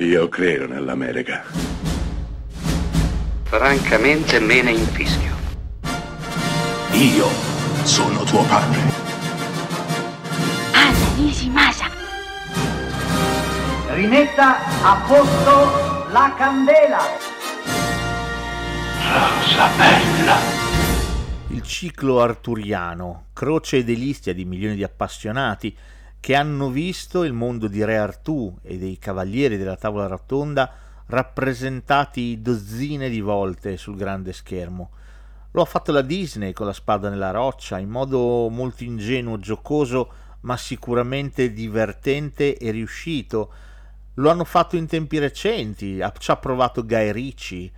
Io credo nell'America. Francamente me ne infischio. Io sono tuo padre. Anna Nishimasa. Rimetta a posto la candela. Rosa bella. Il ciclo arturiano, croce ed delistia di milioni di appassionati che hanno visto il mondo di Re Artù e dei cavalieri della tavola rotonda rappresentati dozzine di volte sul grande schermo. Lo ha fatto la Disney con la spada nella roccia, in modo molto ingenuo, giocoso, ma sicuramente divertente e riuscito. Lo hanno fatto in tempi recenti, ci ha provato Guy Ritchie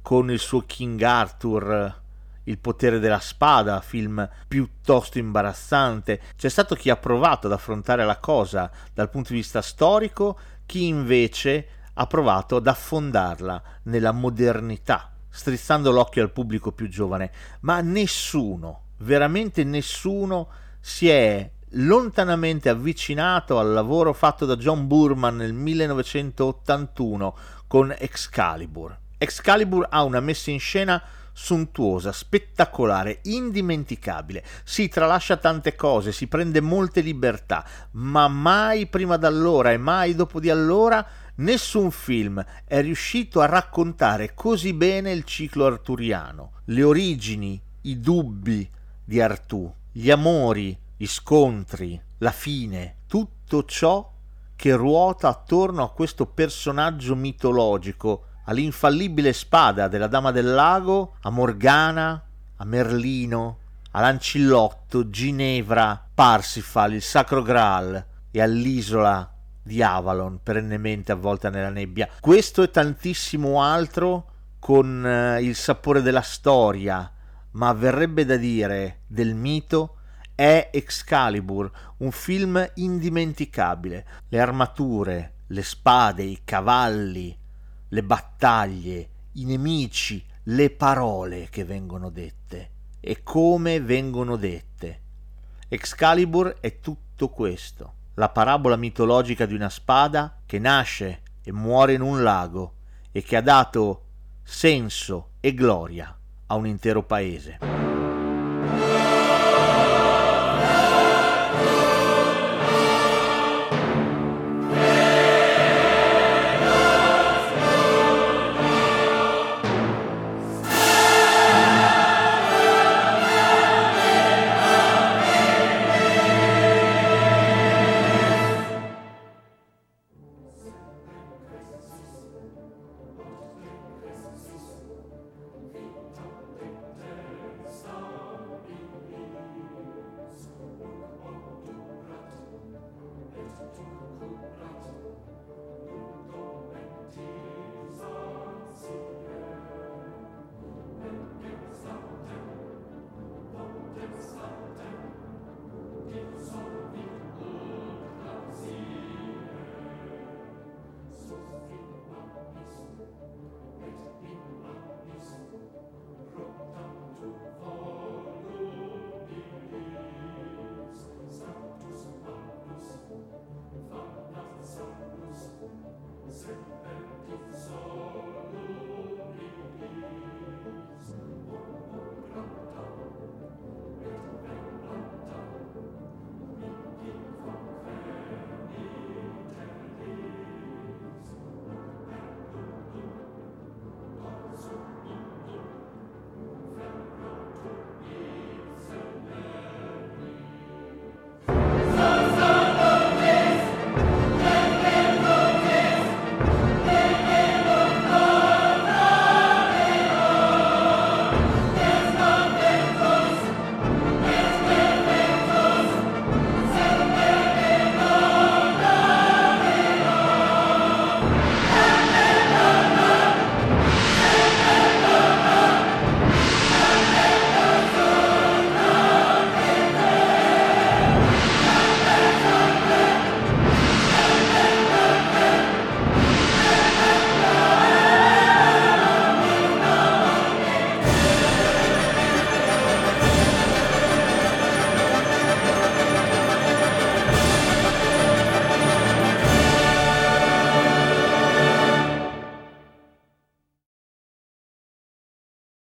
con il suo King Arthur, il potere della spada, film piuttosto imbarazzante. C'è stato chi ha provato ad affrontare la cosa dal punto di vista storico, chi invece ha provato ad affondarla nella modernità, strizzando l'occhio al pubblico più giovane, ma nessuno, veramente nessuno si è lontanamente avvicinato al lavoro fatto da John Burman nel 1981 con Excalibur. Excalibur ha una messa in scena sontuosa, spettacolare, indimenticabile. Si tralascia tante cose, si prende molte libertà, ma mai prima d'allora e mai dopo di allora nessun film è riuscito a raccontare così bene il ciclo arturiano, le origini, i dubbi di Artù, gli amori, gli scontri, la fine, tutto ciò che ruota attorno a questo personaggio mitologico all'infallibile spada della Dama del Lago, a Morgana, a Merlino, a Lancillotto, Ginevra, Parsifal, il Sacro Graal e all'isola di Avalon, perennemente avvolta nella nebbia. Questo e tantissimo altro con eh, il sapore della storia, ma verrebbe da dire del mito, è Excalibur, un film indimenticabile. Le armature, le spade, i cavalli, le battaglie, i nemici, le parole che vengono dette e come vengono dette. Excalibur è tutto questo, la parabola mitologica di una spada che nasce e muore in un lago e che ha dato senso e gloria a un intero paese.